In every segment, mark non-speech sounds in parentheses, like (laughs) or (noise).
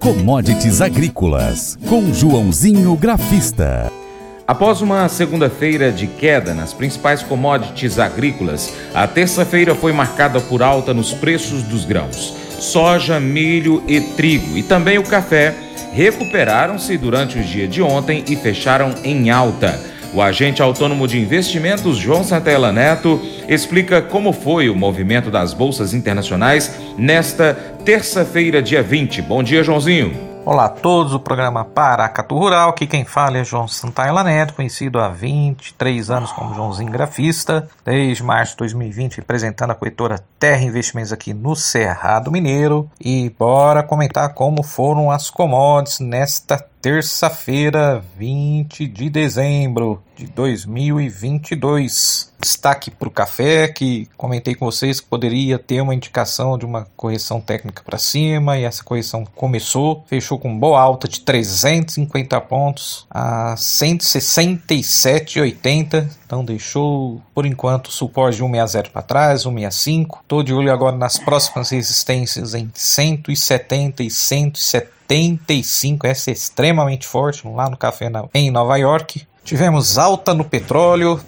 Commodities Agrícolas, com Joãozinho Grafista. Após uma segunda-feira de queda nas principais commodities agrícolas, a terça-feira foi marcada por alta nos preços dos grãos. Soja, milho e trigo e também o café recuperaram-se durante o dia de ontem e fecharam em alta. O agente autônomo de investimentos João Santella Neto explica como foi o movimento das bolsas internacionais nesta terça-feira, dia 20. Bom dia, Joãozinho. Olá a todos, o programa Paracatu Rural, aqui quem fala é João Santaila Neto, conhecido há 23 anos como Joãozinho Grafista, desde março de 2020 representando a corretora Terra Investimentos aqui no Cerrado Mineiro e bora comentar como foram as commodities nesta terça-feira, 20 de dezembro de 2022. Destaque para o café, que comentei com vocês que poderia ter uma indicação de uma correção técnica para cima, e essa correção começou, fechou com boa alta de 350 pontos a 167,80, então deixou por enquanto suporte de 160 para trás, 165. Estou de olho agora nas próximas resistências em 170 e 170 85, essa é extremamente forte, lá no café na, em Nova York. Tivemos alta no petróleo,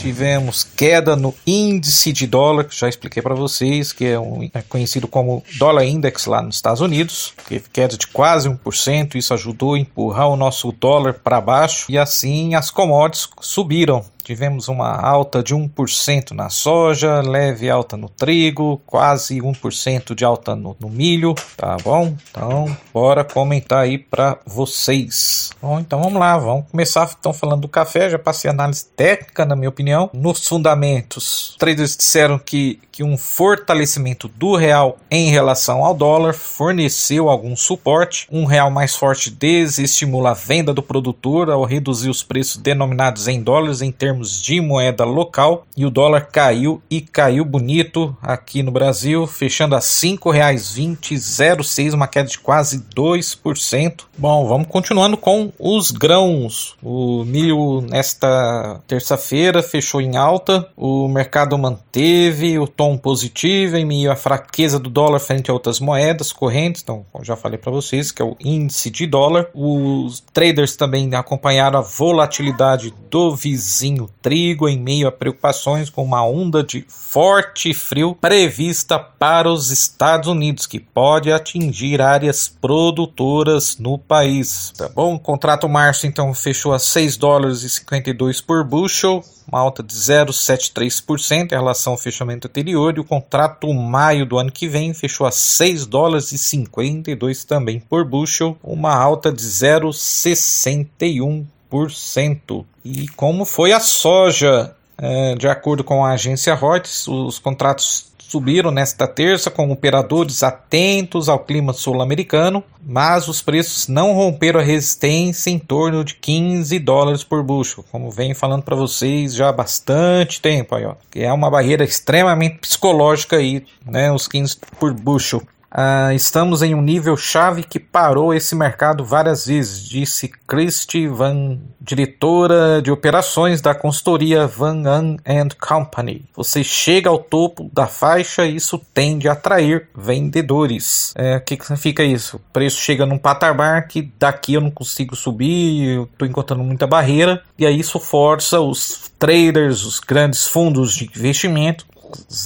tivemos queda no índice de dólar, que já expliquei para vocês, que é, um, é, conhecido como dólar index lá nos Estados Unidos, que queda de quase 1%, isso ajudou a empurrar o nosso dólar para baixo e assim as commodities subiram Tivemos uma alta de 1% na soja, leve alta no trigo, quase 1% de alta no, no, milho, tá bom? Então, bora comentar aí para vocês. Bom, então vamos lá, vamos começar então falando do café, já passei análise técnica, na minha opinião. Nos fundamentos, traders disseram que, que um fortalecimento do real em relação ao dólar forneceu algum suporte. Um real mais forte desestimula a venda do produtor ao reduzir os preços denominados em dólares em termos termos de moeda local e o dólar caiu e caiu bonito aqui no Brasil, fechando a R$ 5,2006, uma queda de quase 2%. Bom, vamos continuando com os grãos. O milho nesta terça-feira fechou em alta, o mercado manteve o tom positivo em meio à fraqueza do dólar frente a outras moedas correntes. Então, já falei para vocês que é o índice de dólar. Os traders também acompanharam a volatilidade do vizinho no trigo em meio a preocupações com uma onda de forte frio prevista para os Estados Unidos, que pode atingir áreas produtoras no país. Tá bom? O contrato março então fechou a 6 dólares e 52 por bushel, uma alta de 0,73% em relação ao fechamento anterior, e o contrato maio do ano que vem fechou a 6 dólares e 52 também por bushel, uma alta de 0,61%. E como foi a soja? É, de acordo com a agência Reuters, os contratos subiram nesta terça com operadores atentos ao clima sul-americano, mas os preços não romperam a resistência em torno de 15 dólares por bushel, como venho falando para vocês já há bastante tempo aí, ó, que é uma barreira extremamente psicológica aí, né, os 15 por bushel. Uh, estamos em um nível chave que parou esse mercado várias vezes, disse Christy Van, diretora de operações da consultoria Van An Company. Você chega ao topo da faixa e isso tende a atrair vendedores. O é, que, que significa isso? O preço chega num patamar que daqui eu não consigo subir, estou encontrando muita barreira, e aí isso força os traders, os grandes fundos de investimento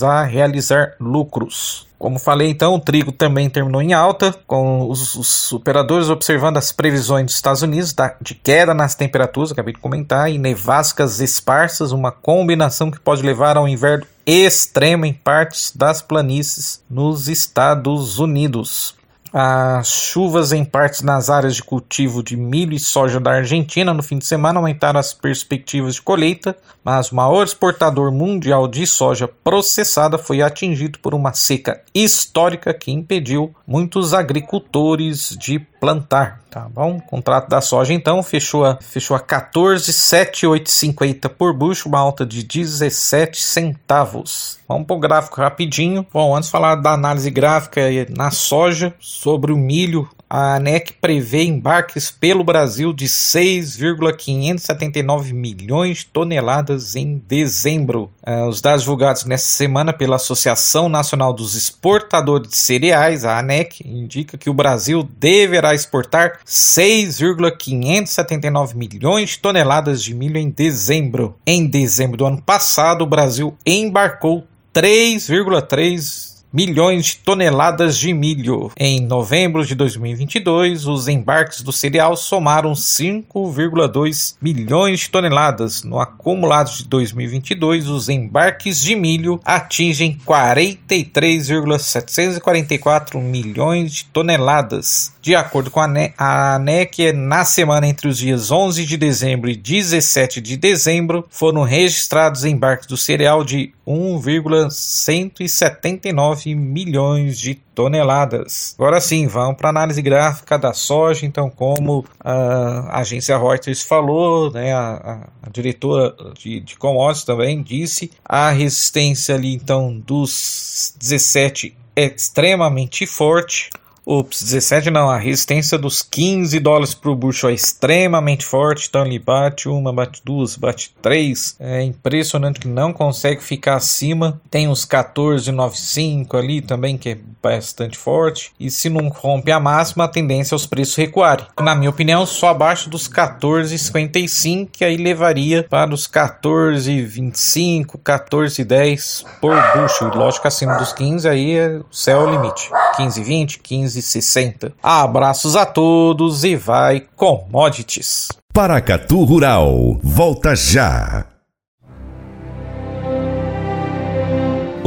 a realizar lucros. Como falei, então, o trigo também terminou em alta, com os, os operadores observando as previsões dos Estados Unidos da, de queda nas temperaturas, acabei de comentar, e nevascas esparsas, uma combinação que pode levar ao inverno extremo em partes das planícies nos Estados Unidos. As chuvas em partes nas áreas de cultivo de milho e soja da Argentina no fim de semana aumentaram as perspectivas de colheita, mas o maior exportador mundial de soja processada foi atingido por uma seca histórica que impediu muitos agricultores de plantar, tá bom? O contrato da soja então fechou a, fechou a 14,7850 por bucho, uma alta de 17 centavos. Vamos para o gráfico rapidinho. Bom, antes de falar da análise gráfica na soja, sobre o milho a ANEC prevê embarques pelo Brasil de 6,579 milhões de toneladas em dezembro. Uh, os dados divulgados nesta semana pela Associação Nacional dos Exportadores de Cereais, a ANEC, indica que o Brasil deverá exportar 6,579 milhões de toneladas de milho em dezembro. Em dezembro do ano passado, o Brasil embarcou 3,3 milhões de toneladas de milho. Em novembro de 2022, os embarques do cereal somaram 5,2 milhões de toneladas. No acumulado de 2022, os embarques de milho atingem 43,744 milhões de toneladas. De acordo com a ANEC, na semana entre os dias 11 de dezembro e 17 de dezembro, foram registrados embarques do cereal de 1,179 milhões de toneladas. Agora sim, vamos para a análise gráfica da soja. Então, como a agência Reuters falou, né, a, a diretora de, de commodities também disse, a resistência ali então dos 17 é extremamente forte. Ops, 17 não, a resistência dos 15 dólares por bushel é extremamente forte, então ele bate uma, bate duas, bate três. É impressionante que não consegue ficar acima. Tem os 14,95 ali também, que é bastante forte. E se não rompe a máxima, a tendência é os preços recuarem. Na minha opinião, só abaixo dos 14,55, que aí levaria para os 14,25, 14,10 por bushel. Lógico, acima dos 15, aí é o céu é o limite. 15,20, 15 60. Abraços a todos e vai commodities. Paracatu Rural, volta já.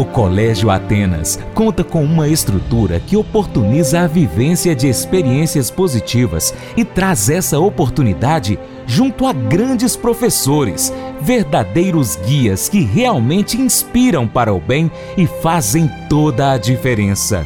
O Colégio Atenas conta com uma estrutura que oportuniza a vivência de experiências positivas e traz essa oportunidade junto a grandes professores, verdadeiros guias que realmente inspiram para o bem e fazem toda a diferença.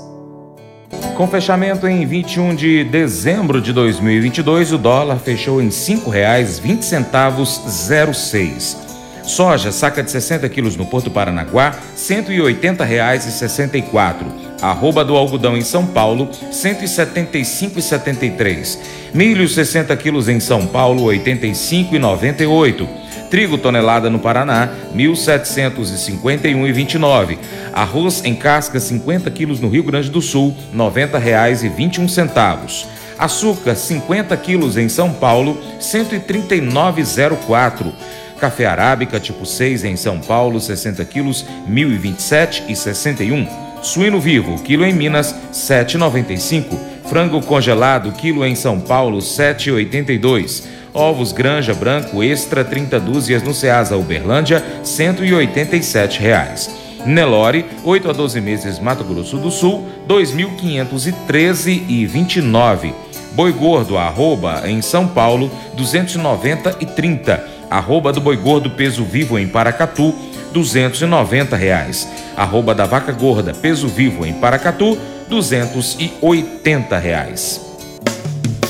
com fechamento em 21 de dezembro de 2022, o dólar fechou em R$ 5,20 Soja, saca de 60 quilos no Porto Paranaguá, R$ 180,64. Arroba do algodão em São Paulo, R$ 175,73. Milho, 60 quilos em São Paulo, R$ 85,98. Trigo tonelada no Paraná, R$ 1.751,29. Arroz em casca 50 quilos no Rio Grande do Sul, R$ 90,21. Açúcar 50 quilos em São Paulo, R$ 139,04. Café arábica tipo 6 em São Paulo, 60 quilos, R$ 1.027,61. Suíno vivo, quilo em Minas, R$ 7,95. Frango congelado, quilo em São Paulo, R$ 7,82. Ovos Granja Branco Extra 30 dúzias no Ceasa Uberlândia, 187 reais. Nelore, 8 a 12 meses Mato Grosso do Sul, 2.513,29. Boi Gordo, arroba, em São Paulo, 290 e 30. Arroba do Boi Gordo Peso Vivo em Paracatu, 290 reais. Arroba da Vaca Gorda Peso Vivo em Paracatu, 280 reais.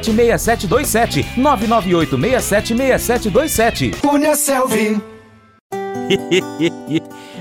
998676727. 998676727. Cunha Selvi. (laughs)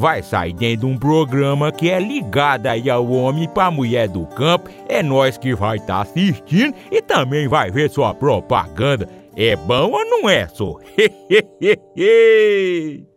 vai sair dentro de um programa que é ligado aí ao homem para mulher do campo. É nós que vai estar tá assistindo e também vai ver sua propaganda. É bom ou não é, só? (laughs)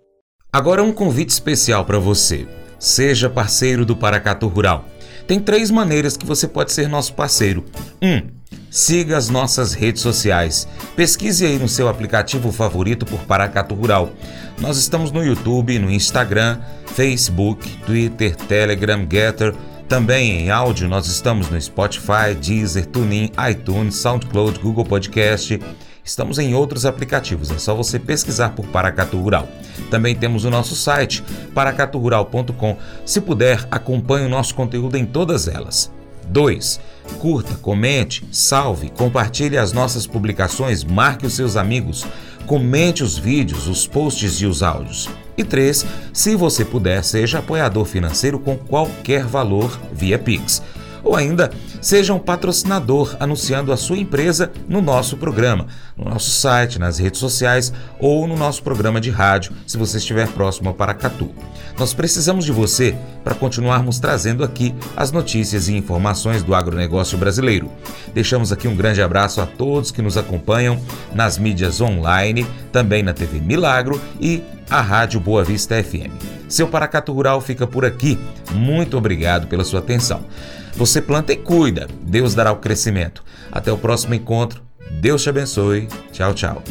Agora um convite especial para você. Seja parceiro do Paracatu Rural. Tem três maneiras que você pode ser nosso parceiro. 1. Um, siga as nossas redes sociais. Pesquise aí no seu aplicativo favorito por Paracatu Rural. Nós estamos no YouTube, no Instagram, Facebook, Twitter, Telegram, Getter. Também em áudio nós estamos no Spotify, Deezer, TuneIn, iTunes, SoundCloud, Google Podcast Estamos em outros aplicativos, é só você pesquisar por Paracatu Rural. Também temos o nosso site, paracaturural.com. Se puder, acompanhe o nosso conteúdo em todas elas. 2. Curta, comente, salve, compartilhe as nossas publicações, marque os seus amigos, comente os vídeos, os posts e os áudios. E 3. Se você puder, seja apoiador financeiro com qualquer valor via Pix ou ainda seja um patrocinador anunciando a sua empresa no nosso programa, no nosso site, nas redes sociais ou no nosso programa de rádio, se você estiver próximo a Paracatu. Nós precisamos de você para continuarmos trazendo aqui as notícias e informações do agronegócio brasileiro. Deixamos aqui um grande abraço a todos que nos acompanham nas mídias online, também na TV Milagro e a Rádio Boa Vista FM. Seu Paracatu Rural fica por aqui. Muito obrigado pela sua atenção. Você planta e cuida, Deus dará o crescimento. Até o próximo encontro. Deus te abençoe. Tchau, tchau.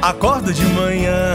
Acordo de manhã